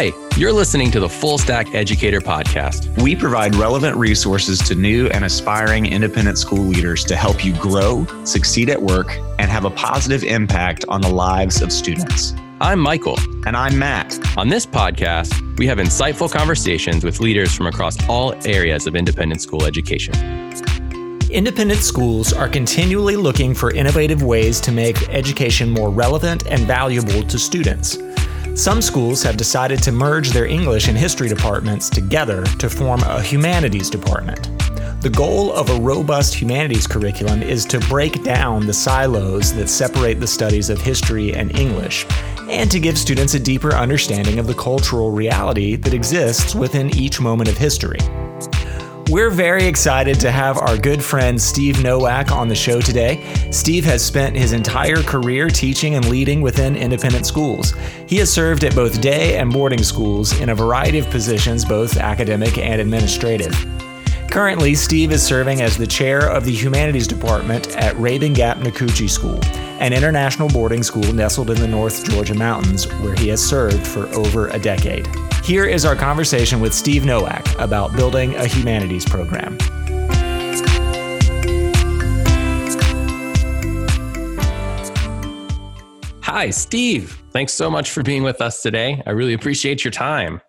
Hi, you're listening to the Fullstack Educator Podcast. We provide relevant resources to new and aspiring independent school leaders to help you grow, succeed at work, and have a positive impact on the lives of students. I'm Michael. And I'm Matt. On this podcast, we have insightful conversations with leaders from across all areas of independent school education. Independent schools are continually looking for innovative ways to make education more relevant and valuable to students. Some schools have decided to merge their English and history departments together to form a humanities department. The goal of a robust humanities curriculum is to break down the silos that separate the studies of history and English, and to give students a deeper understanding of the cultural reality that exists within each moment of history. We're very excited to have our good friend Steve Nowack on the show today. Steve has spent his entire career teaching and leading within independent schools. He has served at both day and boarding schools in a variety of positions, both academic and administrative. Currently, Steve is serving as the chair of the Humanities Department at Rabun Gap Nacoochee School, an international boarding school nestled in the North Georgia mountains, where he has served for over a decade. Here is our conversation with Steve Nowack about building a humanities program. Hi, Steve. Thanks so much for being with us today. I really appreciate your time.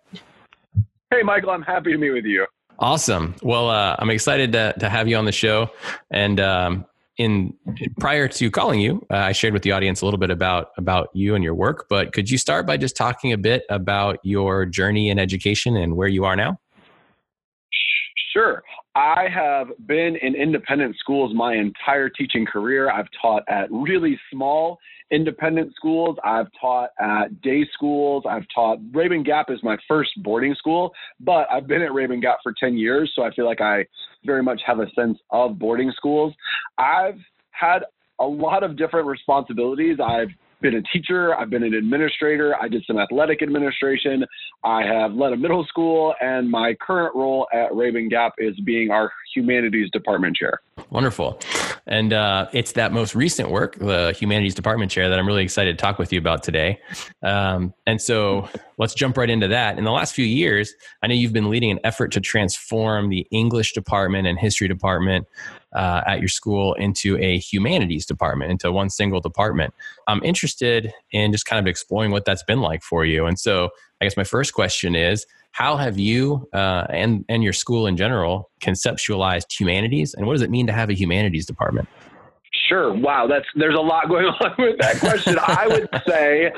Hey, Michael, I'm happy to meet with you. Awesome. Well, uh, I'm excited to, to have you on the show. And um, in prior to calling you, uh, I shared with the audience a little bit about about you and your work. But could you start by just talking a bit about your journey in education and where you are now? Sure. I have been in independent schools my entire teaching career. I've taught at really small independent schools. I've taught at day schools. I've taught Rabun Gap is my first boarding school, but I've been at Rabun Gap for 10 years, so I feel like I very much have a sense of boarding schools. I've had a lot of different responsibilities. I've been a teacher, I've been an administrator, I did some athletic administration, I have led a middle school, and my current role at Rabun Gap is being our humanities department chair. Wonderful. And uh, it's that most recent work, the humanities department chair, that I'm really excited to talk with you about today. Um, and so let's jump right into that. In the last few years, I know you've been leading an effort to transform the English department and history department uh, at your school into a humanities department, into one single department. I'm interested in just kind of exploring what that's been like for you. And so, I guess my first question is how have you uh, and, and your school in general conceptualized humanities, and what does it mean to have a humanities department? Sure. Wow, that's there's a lot going on with that question. I would say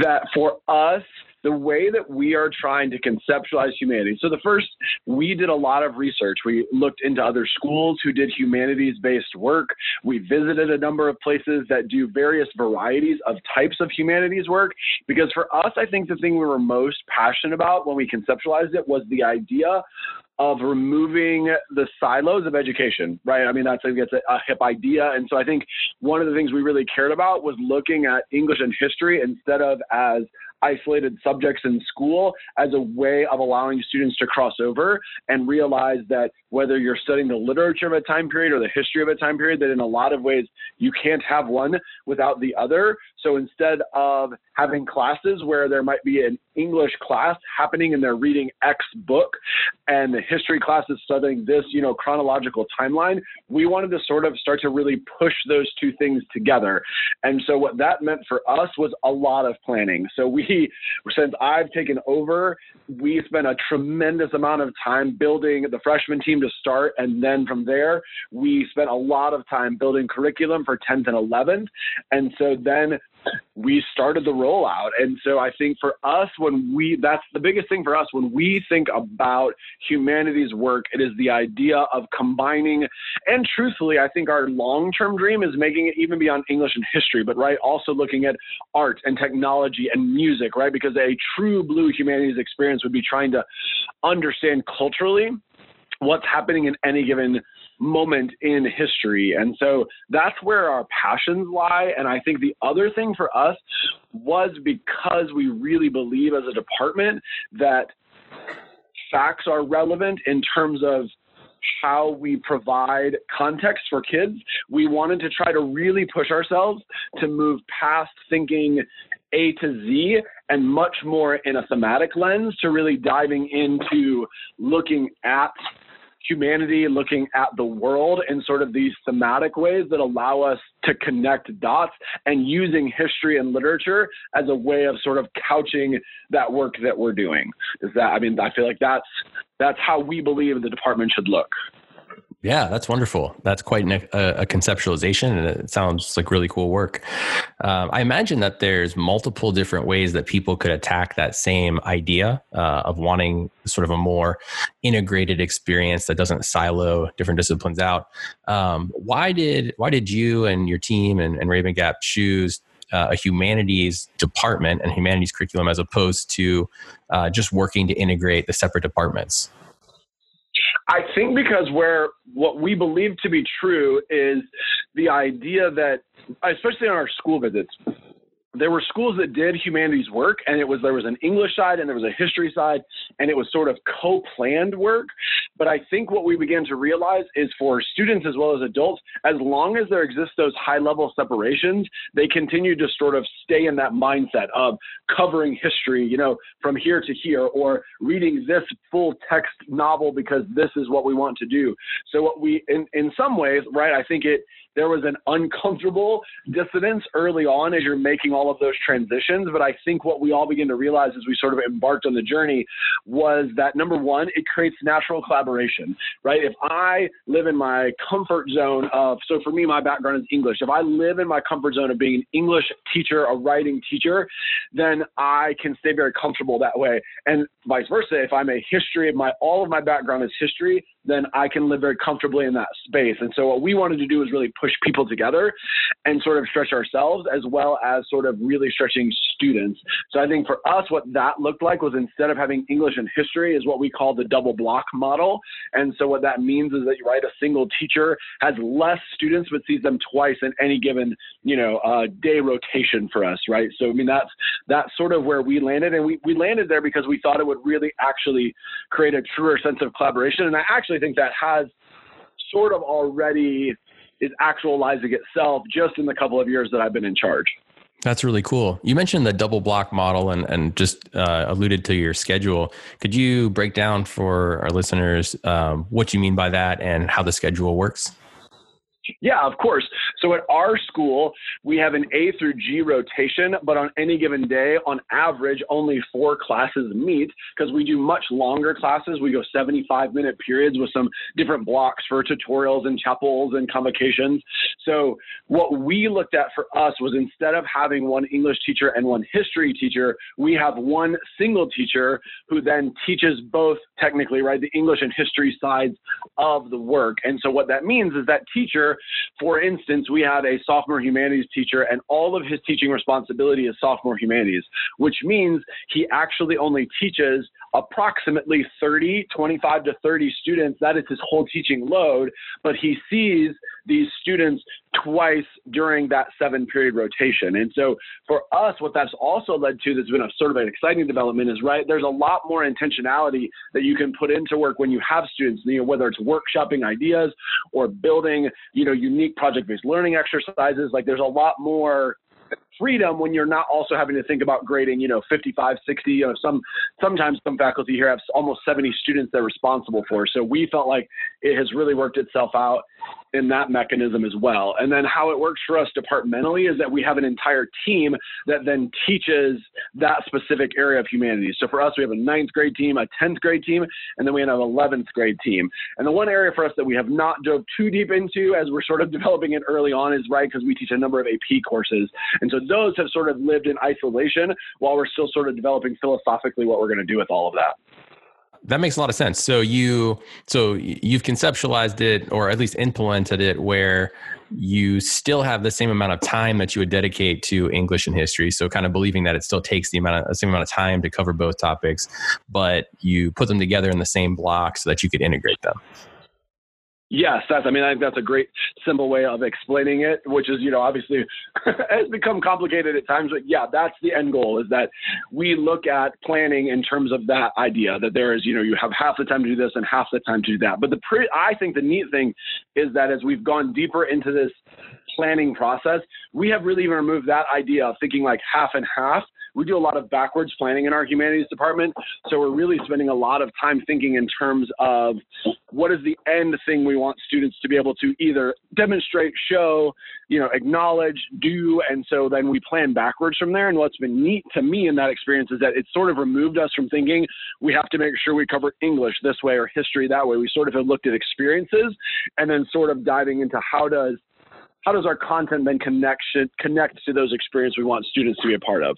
that for us, the way that we are trying to conceptualize humanity. So, the first, we did a lot of research. We looked into other schools who did humanities based work. We visited a number of places that do various varieties of types of humanities work. Because for us, I think the thing we were most passionate about when we conceptualized it was the idea of removing the silos of education, right? I mean, that's, I think a, a hip idea. And so I think one of the things we really cared about was looking at English and history instead of as isolated subjects in school as a way of allowing students to cross over and realize that whether you're studying the literature of a time period or the history of a time period, that in a lot of ways you can't have one without the other. So instead of having classes where there might be an English class happening and they're reading X book and the history class is studying this, you know, chronological timeline, we wanted to sort of start to really push those two things together. And so what that meant for us was a lot of planning. So we, since I've taken over, we spent a tremendous amount of time building the freshman team to start. And then from there, we spent a lot of time building curriculum for 10th and 11th. And so then we started the rollout. And so I think for us, when we, that's the biggest thing for us, when we think about humanities work, it is the idea of combining, and truthfully, I think our long term dream is making it even beyond English and history, but right, also looking at art and technology and music, right? Because a true blue humanities experience would be trying to understand culturally what's happening in any given moment in history. And so that's where our passions lie. And I think the other thing for us was because we really believe as a department that facts are relevant in terms of how we provide context for kids. We wanted to try to really push ourselves to move past thinking A to Z and much more in a thematic lens to really diving into looking at humanity, looking at the world in sort of these thematic ways that allow us to connect dots and using history and literature as a way of sort of couching that work that we're doing. Is that, I mean, I feel like that's, that's how we believe the department should look. Yeah, that's wonderful. That's quite a, a, conceptualization, and it sounds like really cool work. Um, I imagine that there's multiple different ways that people could attack that same idea uh, of wanting sort of a more integrated experience that doesn't silo different disciplines out. Um, why did why did you and your team and, and Rabun Gap choose uh, a humanities department and humanities curriculum as opposed to uh, just working to integrate the separate departments? I think because where what we believe to be true is the idea that, especially on our school visits, there were schools that did humanities work and it was there was an english side and there was a history side and it was sort of co-planned work. But i think what we began to realize is for students as well as adults as long as there exist those high level separations they continue to sort of stay in that mindset of covering history you know from here to here or reading this full text novel because this is what we want to do. So what we in in some ways right i think it there was an uncomfortable dissonance early on as you're making all of those transitions. But I think what we all begin to realize as we sort of embarked on the journey was that number one, it creates natural collaboration, right? If I live in my comfort zone of, so for me, my background is English. If I live in my comfort zone of being an English teacher, a writing teacher, then I can stay very comfortable that way. And vice versa, if I'm a history, of my all of my background is history, then I can live very comfortably in that space. And so what we wanted to do is really push people together and sort of stretch ourselves as well as sort of really stretching students. So I think for us, what that looked like was instead of having English and history is what we call the double block model. And so what that means is that you write a single teacher has less students but sees them twice in any given, you know, uh, day rotation for us, right? So I mean that's that's sort of where we landed, and we we landed there because we thought it would really actually create a truer sense of collaboration. And I actually actually think that has sort of already is actualizing itself just in the couple of years that I've been in charge. That's really cool. You mentioned the double block model and, and just uh, alluded to your schedule. Could you break down for our listeners um, what you mean by that and how the schedule works? Yeah, of course. So at our school, we have an A through G rotation, but on any given day, on average, only four classes meet because we do much longer classes. We go 75 minute periods with some different blocks for tutorials and chapels and convocations. So what we looked at for us was instead of having one English teacher and one history teacher, we have one single teacher who then teaches both technically, right, the English and history sides of the work. And so what that means is that teacher for instance, we had a sophomore humanities teacher, and all of his teaching responsibility is sophomore humanities, which means he actually only teaches approximately 30, 25 to 30 students. That is his whole teaching load, but he sees these students twice during that seven period rotation. And so for us, what that's also led to that's been a sort of an exciting development is right, there's a lot more intentionality that you can put into work when you have students, you know, whether it's workshopping ideas or building, you know, unique project based learning exercises. Like there's a lot more freedom when you're not also having to think about grading, you know, 55, 60, you know, some, sometimes some faculty here have almost 70 students they're responsible for. So we felt like it has really worked itself out in that mechanism as well. And then how it works for us departmentally is that we have an entire team that then teaches that specific area of humanities. So for us, we have a ninth grade team, a 10th grade team, and then we have an 11th grade team. And the one area for us that we have not dove too deep into as we're sort of developing it early on is right because we teach a number of AP courses. And so those have sort of lived in isolation while we're still sort of developing philosophically what we're going to do with all of that that makes a lot of sense. So you so you've conceptualized it or at least implemented it where you still have the same amount of time that you would dedicate to English and history. So kind of believing that it still takes the amount of the same amount of time to cover both topics, but you put them together in the same block so that you could integrate them. Yes, that's. I mean, I think that's a great simple way of explaining it, which is, you know, obviously has become complicated at times. But yeah, that's the end goal is that we look at planning in terms of that idea that there is, you know, you have half the time to do this and half the time to do that. But the pre- I think the neat thing is that as we've gone deeper into this planning process, we have really even removed that idea of thinking like half and half we do a lot of backwards planning in our humanities department. So we're really spending a lot of time thinking in terms of what is the end thing we want students to be able to either demonstrate, show, you know, acknowledge, do. And so then we plan backwards from there. And what's been neat to me in that experience is that it sort of removed us from thinking we have to make sure we cover English this way or history that way. We sort of have looked at experiences and then sort of diving into how does how does our content then connection connect to those experiences we want students to be a part of?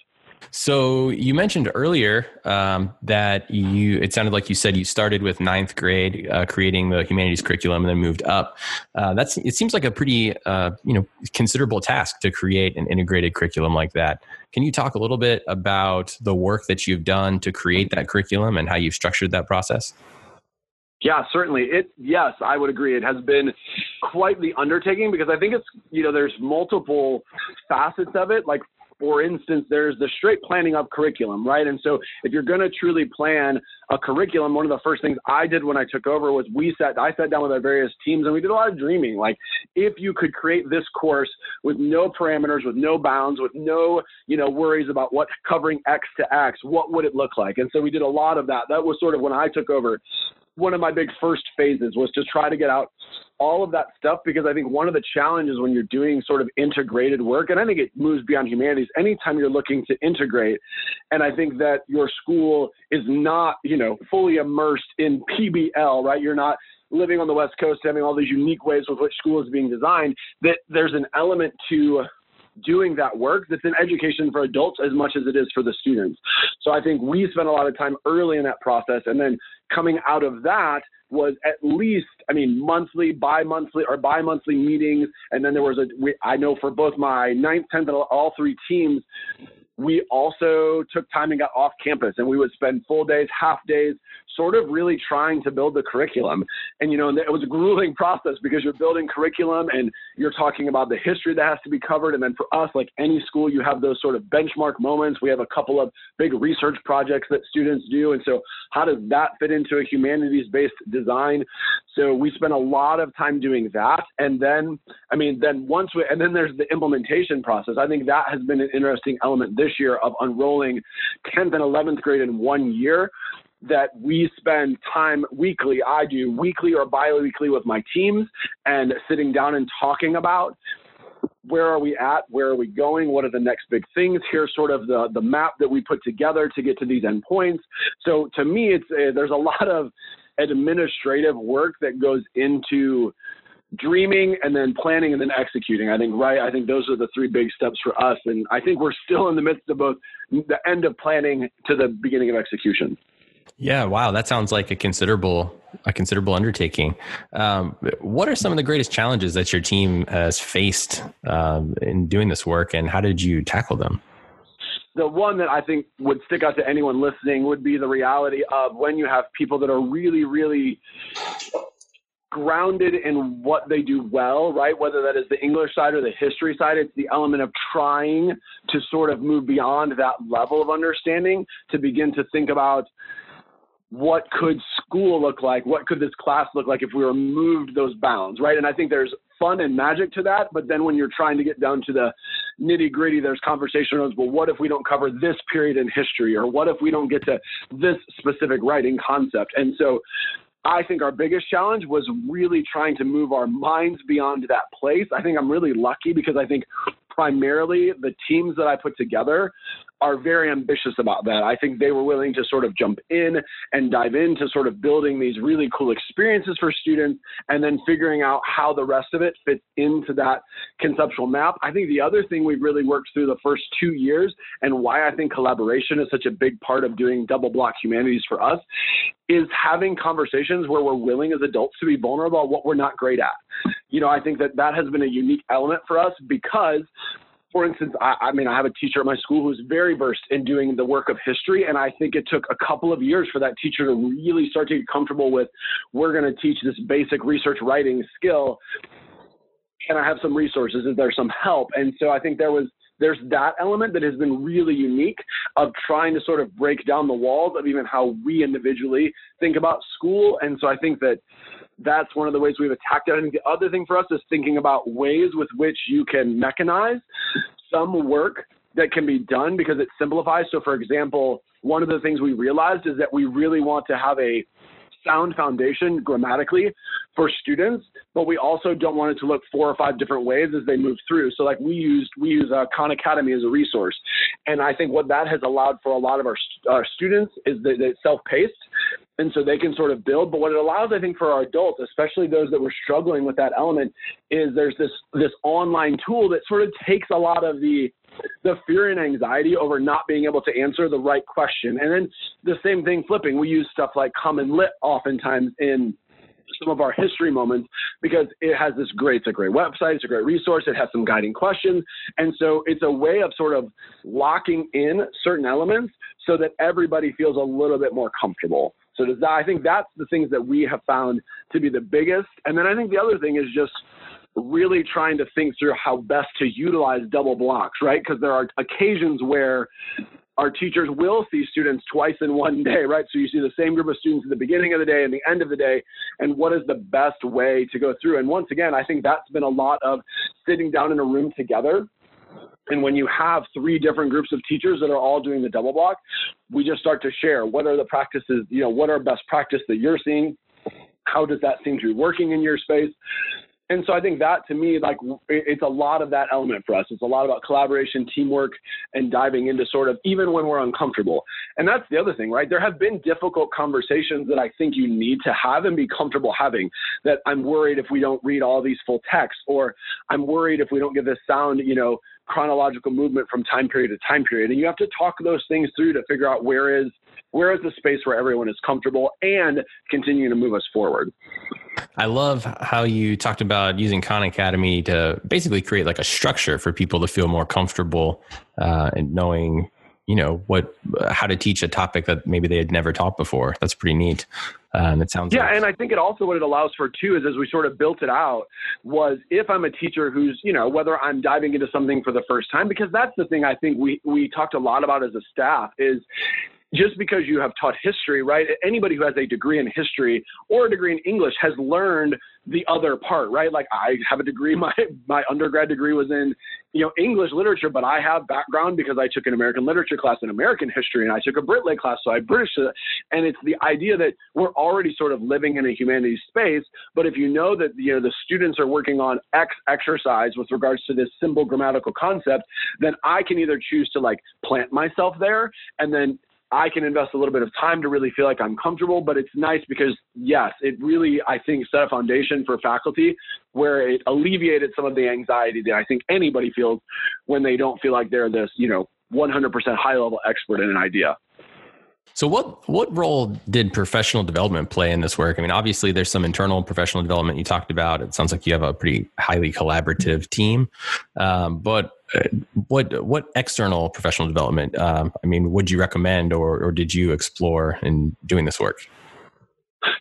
So you mentioned earlier um, that you it sounded like you said you started with ninth grade uh, creating the humanities curriculum and then moved up. Uh, that's it seems like a pretty uh, you know considerable task to create an integrated curriculum like that. Can you talk a little bit about the work that you've done to create that curriculum and how you've structured that process? Yeah, certainly. It yes, I would agree. It has been quite the undertaking because I think it's you know there's multiple facets of it. Like for instance, there's the straight planning of curriculum, right? And so if you're going to truly plan a curriculum, one of the first things I did when I took over was we sat, I sat down with our various teams and we did a lot of dreaming. Like if you could create this course with no parameters, with no bounds, with no, you know, worries about what covering X to X, what would it look like? And so we did a lot of that. That was sort of when I took over one of my big first phases was to try to get out all of that stuff because I think one of the challenges when you're doing sort of integrated work, and I think it moves beyond humanities, anytime you're looking to integrate, and I think that your school is not, you know, fully immersed in PBL, right? You're not living on the West Coast, having all these unique ways with which school is being designed, that there's an element to doing that work that's in education for adults as much as it is for the students. So I think we spent a lot of time early in that process. And then coming out of that was at least, I mean, monthly, bi monthly, or bi monthly meetings. And then there was a, we, I know for both my ninth, 10th, and all three teams, we also took time and got off campus and we would spend full days, half days, sort of really trying to build the curriculum. And, you know, it was a grueling process because you're building curriculum and you're talking about the history that has to be covered. And then for us, like any school, you have those sort of benchmark moments. We have a couple of big research projects that students do. And so how does that fit into a humanities based design? So we spent a lot of time doing that. And then, I mean, then once we, and then there's the implementation process. I think that has been an interesting element this year of unrolling 10th and 11th grade in one year that we spend time weekly, I do weekly or bi-weekly with my teams and sitting down and talking about where are we at? Where are we going? What are the next big things? Here's sort of the, the map that we put together to get to these endpoints. So to me, it's uh, there's a lot of administrative work that goes into dreaming and then planning and then executing. I think right. I think those are the three big steps for us, and I think we're still in the midst of both the end of planning to the beginning of execution. Yeah, wow, that sounds like a considerable a considerable undertaking. Um, what are some of the greatest challenges that your team has faced um, in doing this work, and how did you tackle them? The one that I think would stick out to anyone listening would be the reality of when you have people that are really, really grounded in what they do well, right? Whether that is the English side or the history side, it's the element of trying to sort of move beyond that level of understanding to begin to think about what could school look like? What could this class look like if we removed those bounds, right? And I think there's fun and magic to that. But then when you're trying to get down to the nitty gritty, there's conversation of, well, what if we don't cover this period in history? Or what if we don't get to this specific writing concept? And so I think our biggest challenge was really trying to move our minds beyond that place. I think I'm really lucky because I think primarily the teams that I put together are very ambitious about that. I think they were willing to sort of jump in and dive into sort of building these really cool experiences for students and then figuring out how the rest of it fits into that conceptual map. I think the other thing we've really worked through the first two years and why I think collaboration is such a big part of doing double block humanities for us is having conversations where we're willing as adults to be vulnerable about what we're not great at. You know, I think that that has been a unique element for us because for instance, I, I, mean, I have a teacher at my school who's very versed in doing the work of history, and I think it took a couple of years for that teacher to really start to get comfortable with. We're going to teach this basic research writing skill. Can I have some resources? Is there some help? And so I think there was there's that element that has been really unique of trying to sort of break down the walls of even how we individually think about school. And so I think that that's one of the ways we've attacked it. I think the other thing for us is thinking about ways with which you can mechanize some work that can be done because it simplifies. So, for example, one of the things we realized is that we really want to have a sound foundation grammatically for students, but we also don't want it to look four or five different ways as they move through. So like we used, we use uh, Khan Academy as a resource. And I think what that has allowed for a lot of our, our students is that it's self-paced and so they can sort of build. But what it allows, I think, for our adults, especially those that were struggling with that element, is there's this this online tool that sort of takes a lot of the the fear and anxiety over not being able to answer the right question. And then the same thing flipping. We use stuff like CommonLit oftentimes in some of our history moments because it has this great, it's a great website, it's a great resource, it has some guiding questions. And so it's a way of sort of locking in certain elements so that everybody feels a little bit more comfortable. So that, I think that's the things that we have found to be the biggest. And then I think the other thing is just really trying to think through how best to utilize double blocks, right? Because there are occasions where our teachers will see students twice in one day, right? So you see the same group of students at the beginning of the day and the end of the day, and what is the best way to go through? And once again, I think that's been a lot of sitting down in a room together and when you have three different groups of teachers that are all doing the double block, we just start to share what are the practices, you know, what are best practice that you're seeing? How does that seem to be working in your space? And so I think that to me, like it's a lot of that element for us. It's a lot about collaboration, teamwork, and diving into sort of even when we're uncomfortable. And that's the other thing, right? There have been difficult conversations that I think you need to have and be comfortable having. That I'm worried if we don't read all these full texts, or I'm worried if we don't get this sound, you know, chronological movement from time period to time period. And you have to talk those things through to figure out where is where is the space where everyone is comfortable and continue to move us forward. I love how you talked about using Khan Academy to basically create like a structure for people to feel more comfortable uh, and knowing you know what how to teach a topic that maybe they had never taught before that's pretty neat um, it sounds yeah like. and i think it also what it allows for too is as we sort of built it out was if i'm a teacher who's you know whether i'm diving into something for the first time because that's the thing i think we we talked a lot about as a staff is just because you have taught history, right? Anybody who has a degree in history or a degree in English has learned the other part, right? Like I have a degree, my my undergrad degree was in, you know, English literature, but I have background because I took an American literature class in American history and I took a Brit Lit class, so I British and it's the idea that we're already sort of living in a humanities space, but if you know that you know the students are working on X exercise with regards to this simple grammatical concept, then I can either choose to like plant myself there and then I can invest a little bit of time to really feel like I'm comfortable, but it's nice because yes, it really, I think, set a foundation for faculty where it alleviated some of the anxiety that I think anybody feels when they don't feel like they're this, you know, 100% high level expert in an idea. So what what role did professional development play in this work? I mean, obviously there's some internal professional development you talked about. It sounds like you have a pretty highly collaborative team, um, but uh, what what external professional development? Um, I mean, would you recommend or or did you explore in doing this work?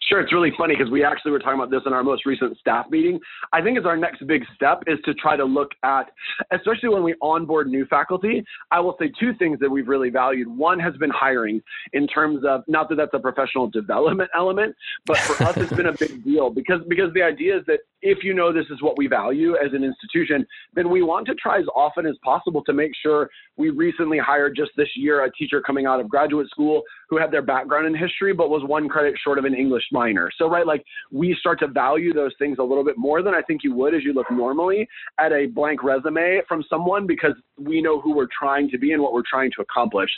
Sure, it's really funny because we actually were talking about this in our most recent staff meeting. I think as our next big step is to try to look at, especially when we onboard new faculty, I will say two things that we've really valued. One has been hiring in terms of, not that that's a professional development element, but for us it's been a big deal because, because the idea is that if you know this is what we value as an institution, then we want to try as often as possible to make sure we recently hired just this year a teacher coming out of graduate school who had their background in history but was one credit short of an English minor. So, right, like we start to value those things a little bit more than I think you would as you look normally at a blank resume from someone because we know who we're trying to be and what we're trying to accomplish.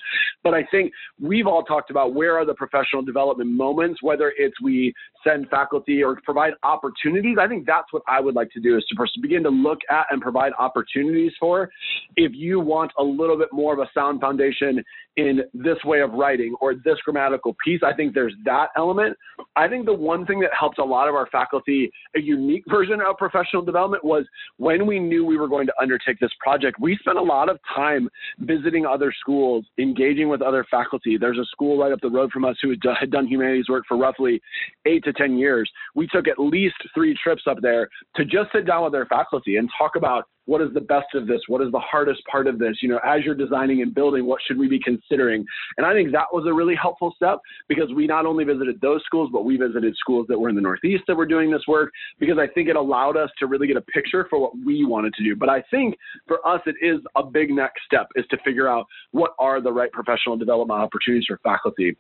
But I think we've all talked about where are the professional development moments, whether it's we send faculty or provide opportunities. I think that that's what I would like to do is to first begin to look at and provide opportunities for. If you want a little bit more of a sound foundation in this way of writing or this grammatical piece. I think there's that element. I think the one thing that helped a lot of our faculty, a unique version of professional development, was when we knew we were going to undertake this project, we spent a lot of time visiting other schools, engaging with other faculty. There's a school right up the road from us who had done humanities work for roughly eight to 10 years. We took at least three trips up there to just sit down with their faculty and talk about what is the best of this? What is the hardest part of this? You know, as you're designing and building, what should we be considering? And I think that was a really helpful step because we not only visited those schools, but we visited schools that were in the Northeast that were doing this work because I think it allowed us to really get a picture for what we wanted to do. But I think for us, it is a big next step is to figure out what are the right professional development opportunities for faculty.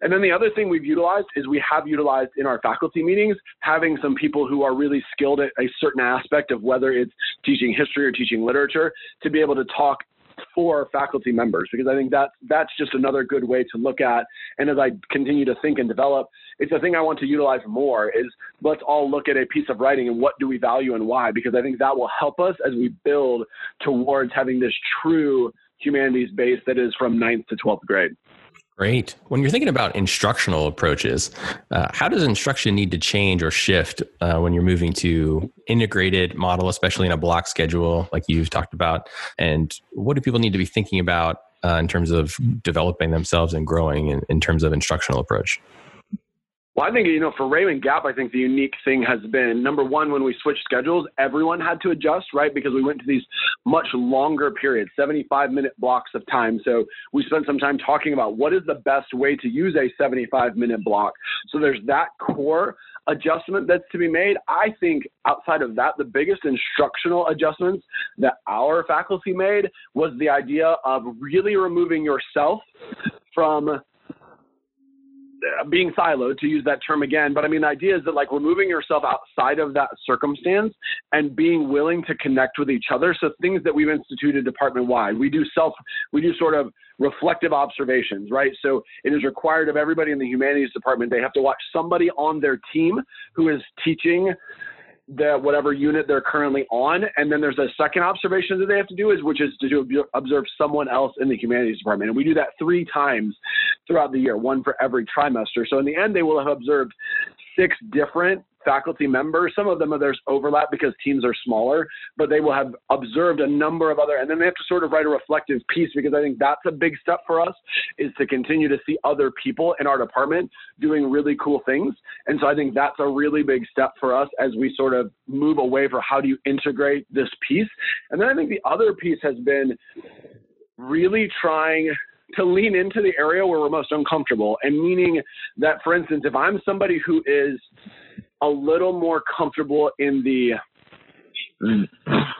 And then the other thing we've utilized is we have utilized in our faculty meetings having some people who are really skilled at a certain aspect of whether it's teaching history or teaching literature to be able to talk for faculty members because I think that that's just another good way to look at. And as I continue to think and develop, it's a thing I want to utilize more is let's all look at a piece of writing and what do we value and why because I think that will help us as we build towards having this true humanities base that is from ninth to 12th grade. Great. When you're thinking about instructional approaches, uh, how does instruction need to change or shift uh, when you're moving to integrated model, especially in a block schedule like you've talked about? And what do people need to be thinking about uh, in terms of developing themselves and growing in, in terms of instructional approach? Well, I think, you know, for Rabun Gap, I think the unique thing has been number one, when we switched schedules, everyone had to adjust, right? Because we went to these much longer periods, 75 minute blocks of time. So we spent some time talking about what is the best way to use a 75 minute block. So there's that core adjustment that's to be made. I think outside of that, the biggest instructional adjustments that our faculty made was the idea of really removing yourself from Uh, being siloed to use that term again but i mean the idea is that like removing yourself outside of that circumstance and being willing to connect with each other. So things that we've instituted department wide we do self we do sort of reflective observations right? So it is required of everybody in the humanities department. They have to watch somebody on their team who is teaching the whatever unit they're currently on. And then there's a second observation that they have to do is which is to observe someone else in the humanities department. And we do that three times throughout the year one for every trimester. So in the end they will have observed six different faculty members. Some of them there's overlap because teams are smaller, but they will have observed a number of other, and then they have to sort of write a reflective piece because I think that's a big step for us is to continue to see other people in our department doing really cool things. And so I think that's a really big step for us as we sort of move away for how do you integrate this piece. And then I think the other piece has been really trying to lean into the area where we're most uncomfortable and meaning that for instance if i'm somebody who is a little more comfortable in the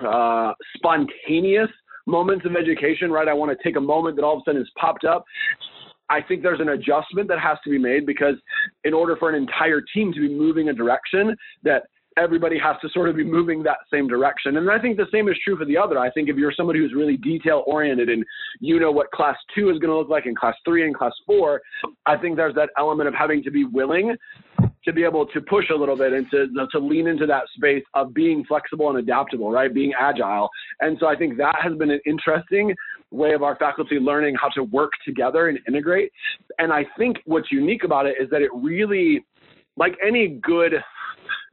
uh, spontaneous moments of education, right? I want to take a moment that all of a sudden has popped up. I think there's an adjustment that has to be made because in order for an entire team to be moving a direction that everybody has to sort of be moving that same direction. And I think the same is true for the other. I think if you're somebody who's really detail oriented and you know what class two is going to look like in class three and class four, I think there's that element of having to be willing to be able to push a little bit and to, to lean into that space of being flexible and adaptable, right? Being agile. And so I think that has been an interesting way of our faculty learning how to work together and integrate. And I think what's unique about it is that it really, like any good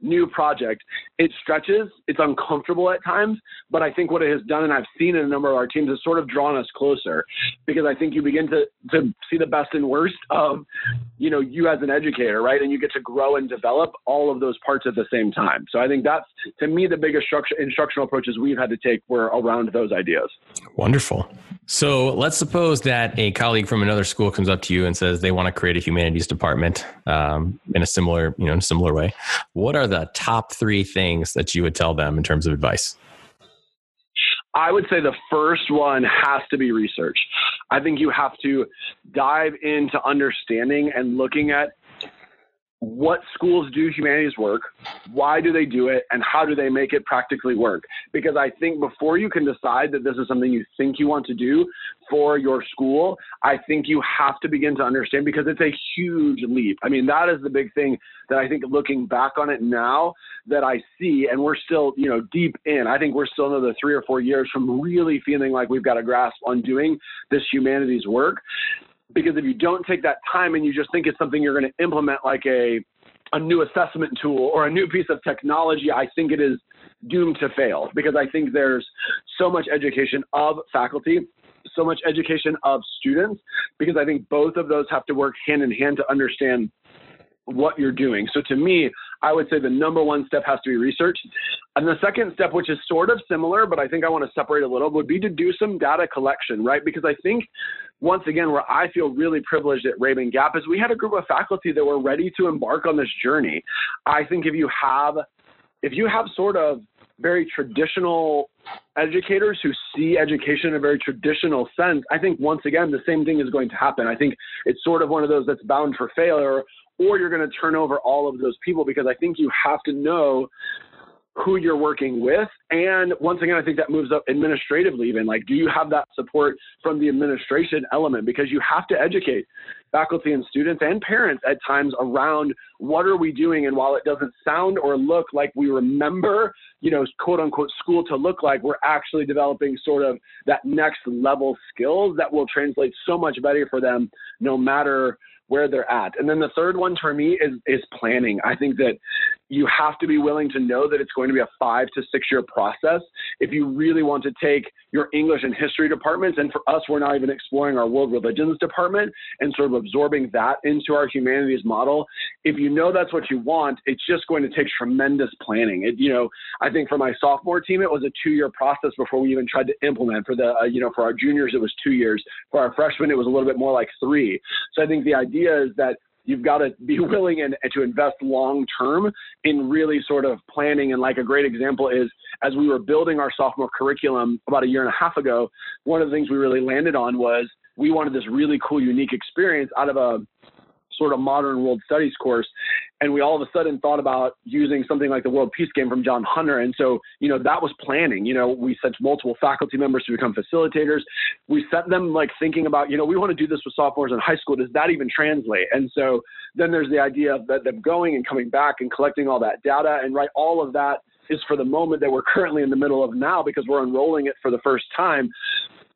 new project, it stretches, it's uncomfortable at times, but I think what it has done, and I've seen in a number of our teams, has sort of drawn us closer because I think you begin to, to see the best and worst of, you know, you as an educator, right? And you get to grow and develop all of those parts at the same time. So I think that's, to me, the biggest instructional approaches we've had to take were around those ideas. Wonderful. So let's suppose that a colleague from another school comes up to you and says they want to create a humanities department um, in a similar, you know, in a similar way. What are the top three things that you would tell them in terms of advice? I would say the first one has to be research. I think you have to dive into understanding and looking at what schools do humanities work, why do they do it, and how do they make it practically work? Because I think before you can decide that this is something you think you want to do for your school, I think you have to begin to understand because it's a huge leap. I mean, that is the big thing that I think looking back on it now that I see, and we're still, you know, deep in. I think we're still another three or four years from really feeling like we've got a grasp on doing this humanities work because if you don't take that time and you just think it's something you're going to implement like a a new assessment tool or a new piece of technology, I think it is doomed to fail because I think there's so much education of faculty, so much education of students, because I think both of those have to work hand in hand to understand what you're doing. So to me, I would say the number one step has to be research. And the second step, which is sort of similar, but I think I want to separate a little, would be to do some data collection, right? Because I think once again, where I feel really privileged at Rabun Gap is we had a group of faculty that were ready to embark on this journey. I think if you have if you have sort of very traditional educators who see education in a very traditional sense, I think once again the same thing is going to happen. I think it's sort of one of those that's bound for failure or you're going to turn over all of those people because I think you have to know who you're working with. And once again, I think that moves up administratively, even like, do you have that support from the administration element? Because you have to educate faculty and students and parents at times around what are we doing. And while it doesn't sound or look like we remember, you know, quote unquote school to look like, we're actually developing sort of that next level skills that will translate so much better for them no matter where they're at. And then the third one for me is is planning. I think that you have to be willing to know that it's going to be a five to six year process if you really want to take your English and history departments. And for us, we're not even exploring our world religions department and sort of absorbing that into our humanities model. If you know that's what you want, it's just going to take tremendous planning. It, you know, I think for my sophomore team, it was a two year process before we even tried to implement. For the, uh, you know, for our juniors, it was two years. For our freshmen, it was a little bit more like three. So I think the idea is that you've got to be willing and, to invest long term in really sort of planning. And like a great example is as we were building our sophomore curriculum about a year and a half ago, one of the things we really landed on was we wanted this really cool, unique experience out of a sort of modern world studies course. And we all of a sudden thought about using something like the World Peace Game from John Hunter. And so, you know, that was planning. You know, we sent multiple faculty members to become facilitators. We sent them like thinking about, you know, we want to do this with sophomores in high school. Does that even translate? And so then there's the idea of them going and coming back and collecting all that data and right all of that is for the moment that we're currently in the middle of now because we're enrolling it for the first time.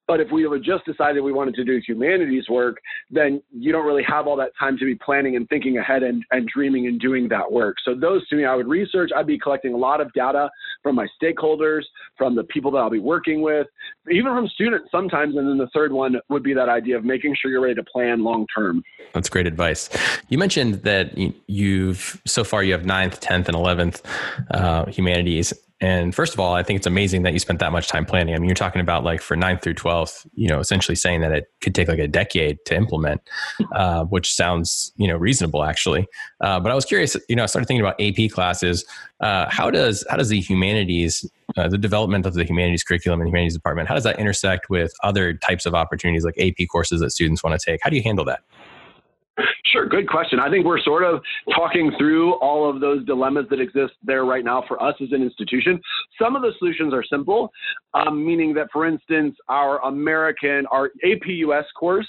But if we had just decided we wanted to do humanities work, then you don't really have all that time to be planning and thinking ahead and, and dreaming and doing that work. So those to me, I would research. I'd be collecting a lot of data from my stakeholders, from the people that I'll be working with, even from students sometimes. And then the third one would be that idea of making sure you're ready to plan long term. That's great advice. You mentioned that you've so far you have ninth, tenth, and eleventh uh, humanities and first of all, I think it's amazing that you spent that much time planning. I mean, you're talking about like for ninth through 12th, you know, essentially saying that it could take like a decade to implement, uh, which sounds, you know, reasonable actually. Uh, but I was curious, you know, I started thinking about AP classes. Uh, how does, how does the humanities, uh, the development of the humanities curriculum the humanities department, how does that intersect with other types of opportunities like AP courses that students want to take? How do you handle that? Sure, good question. I think we're sort of talking through all of those dilemmas that exist there right now for us as an institution. Some of the solutions are simple, um, meaning that, for instance, our American, our APUS course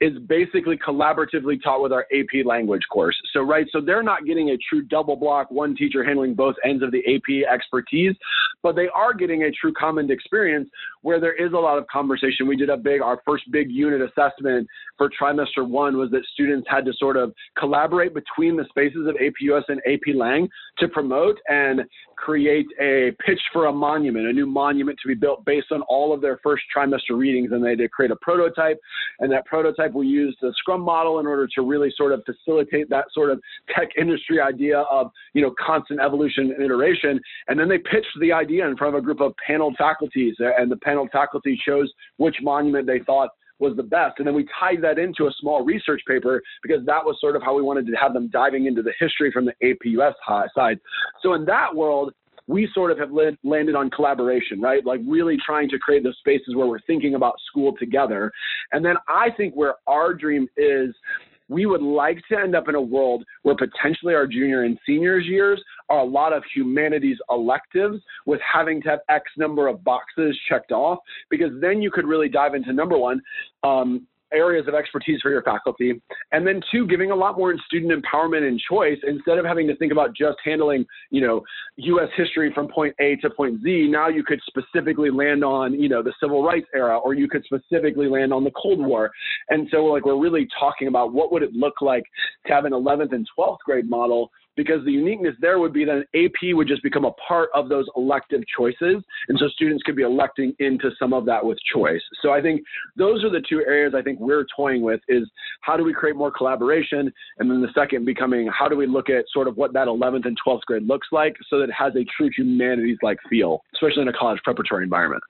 is basically collaboratively taught with our AP language course. So, right, so they're not getting a true double block, one teacher handling both ends of the AP expertise, but they are getting a true common experience where there is a lot of conversation. We did a big, our first big unit assessment for trimester one was that students had to sort of collaborate between the spaces of APUS and AP Lang to promote and create a pitch for a monument, a new monument to be built based on all of their first trimester readings. And they did create a prototype, and that prototype we used the Scrum model in order to really sort of facilitate that sort of tech industry idea of you know constant evolution and iteration. And then they pitched the idea in front of a group of paneled faculties, and the paneled faculty chose which monument they thought was the best. And then we tied that into a small research paper because that was sort of how we wanted to have them diving into the history from the APUS side. So in that world, we sort of have landed on collaboration, right? Like really trying to create those spaces where we're thinking about school together. And then I think where our dream is we would like to end up in a world where potentially our junior and seniors years are a lot of humanities electives with having to have X number of boxes checked off, because then you could really dive into number one, um, areas of expertise for your faculty. And then two, giving a lot more in student empowerment and choice instead of having to think about just handling, you know, US history from point A to point Z. Now you could specifically land on, you know, the civil rights era, or you could specifically land on the Cold War. And so like we're really talking about what would it look like to have an 11th and 12th grade model because the uniqueness there would be that an AP would just become a part of those elective choices. And so students could be electing into some of that with choice. So I think those are the two areas I think we're toying with is how do we create more collaboration? And then the second becoming how do we look at sort of what that 11th and 12th grade looks like so that it has a true humanities like feel, especially in a college preparatory environment.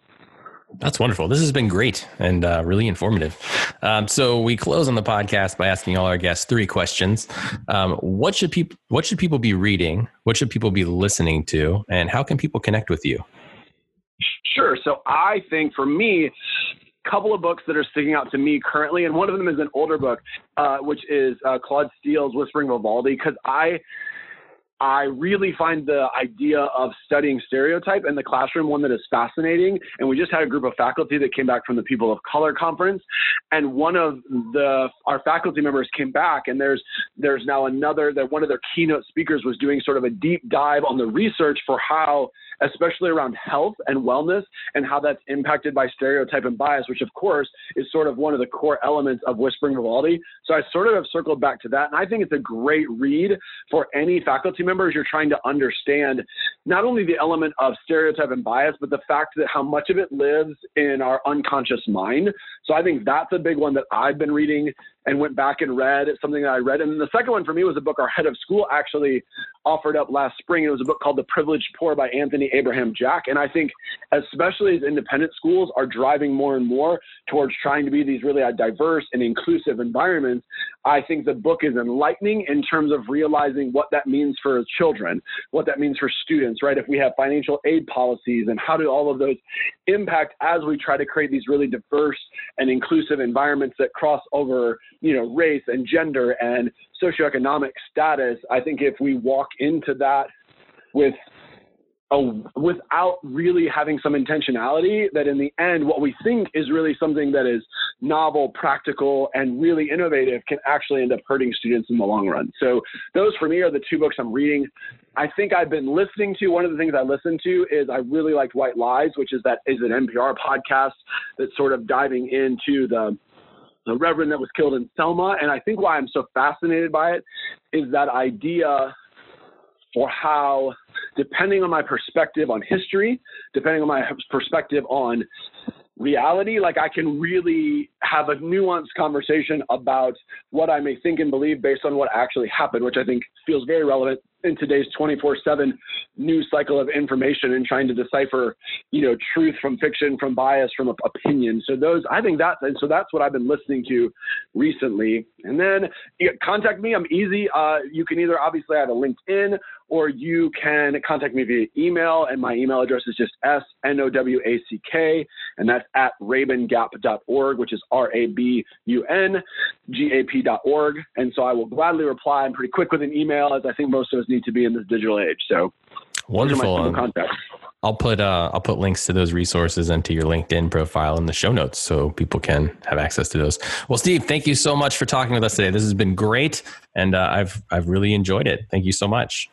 That's wonderful. This has been great and uh, really informative. Um, so we close on the podcast by asking all our guests three questions. Um, what should people What should people be reading? What should people be listening to? And how can people connect with you? Sure. So I think for me, a couple of books that are sticking out to me currently, and one of them is an older book, uh, which is uh, Claude Steele's Whistling Vivaldi, because I I really find the idea of studying stereotype in the classroom one that is fascinating. And we just had a group of faculty that came back from the People of Color conference, and one of the our faculty members came back, and there's there's now another that one of their keynote speakers was doing sort of a deep dive on the research for how especially around health and wellness and how that's impacted by stereotype and bias, which of course is sort of one of the core elements of Whistling Vivaldi. So I sort of have circled back to that. And I think it's a great read for any faculty members you're trying to understand not only the element of stereotype and bias, but the fact that how much of it lives in our unconscious mind. So I think that's a big one that I've been reading and went back and read. Something that I read. And the second one for me was a book our head of school actually offered up last spring. It was a book called The Privileged Poor by Anthony Abraham Jack. And I think, especially as independent schools are driving more and more towards trying to be these really uh, diverse and inclusive environments, I think the book is enlightening in terms of realizing what that means for children, what that means for students, right? If we have financial aid policies and how do all of those impact as we try to create these really diverse and inclusive environments that cross over you know, race and gender and socioeconomic status, I think if we walk into that with a, without really having some intentionality, that in the end, what we think is really something that is novel, practical, and really innovative can actually end up hurting students in the long run. So those for me are the two books I'm reading. I think I've been listening to one of the things I listened to is I really liked White Lies, which is that is an NPR podcast that's sort of diving into the the reverend that was killed in Selma. And I think why I'm so fascinated by it is that idea for how, depending on my perspective on history, depending on my perspective on reality, like I can really have a nuanced conversation about what I may think and believe based on what actually happened, which I think feels very relevant in today's 24/7 news cycle of information and trying to decipher, you know, truth from fiction, from bias, from opinion. So those, I think that's and so that's what I've been listening to recently. And then contact me. I'm easy. Uh, you can either obviously I have a LinkedIn or you can contact me via email, and my email address is just s n o w a c k, and that's at rabungap.org, which is r a b u n g a p.org. And so I will gladly reply. I'm pretty quick with an email, as I think most of us need to be in this digital age. So wonderful. I'll put uh, I'll put links to those resources and to your LinkedIn profile in the show notes so people can have access to those. Well, Steve, thank you so much for talking with us today. This has been great, and uh, I've I've really enjoyed it. Thank you so much.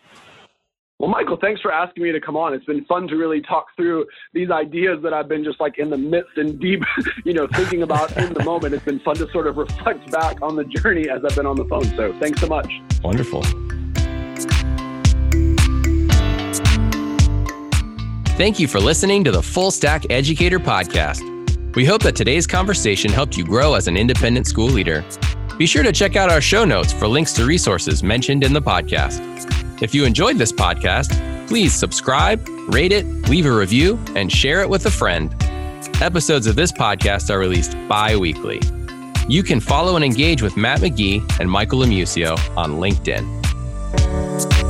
Well, Michael, thanks for asking me to come on. It's been fun to really talk through these ideas that I've been just like in the midst and deep, you know, thinking about in the moment. It's been fun to sort of reflect back on the journey as I've been on the phone. So thanks so much. Wonderful. Thank you for listening to the Fullstack Educator Podcast. We hope that today's conversation helped you grow as an independent school leader. Be sure to check out our show notes for links to resources mentioned in the podcast. If you enjoyed this podcast, please subscribe, rate it, leave a review, and share it with a friend. Episodes of this podcast are released bi weekly. You can follow and engage with Matt McGee and Michael Amusio on LinkedIn.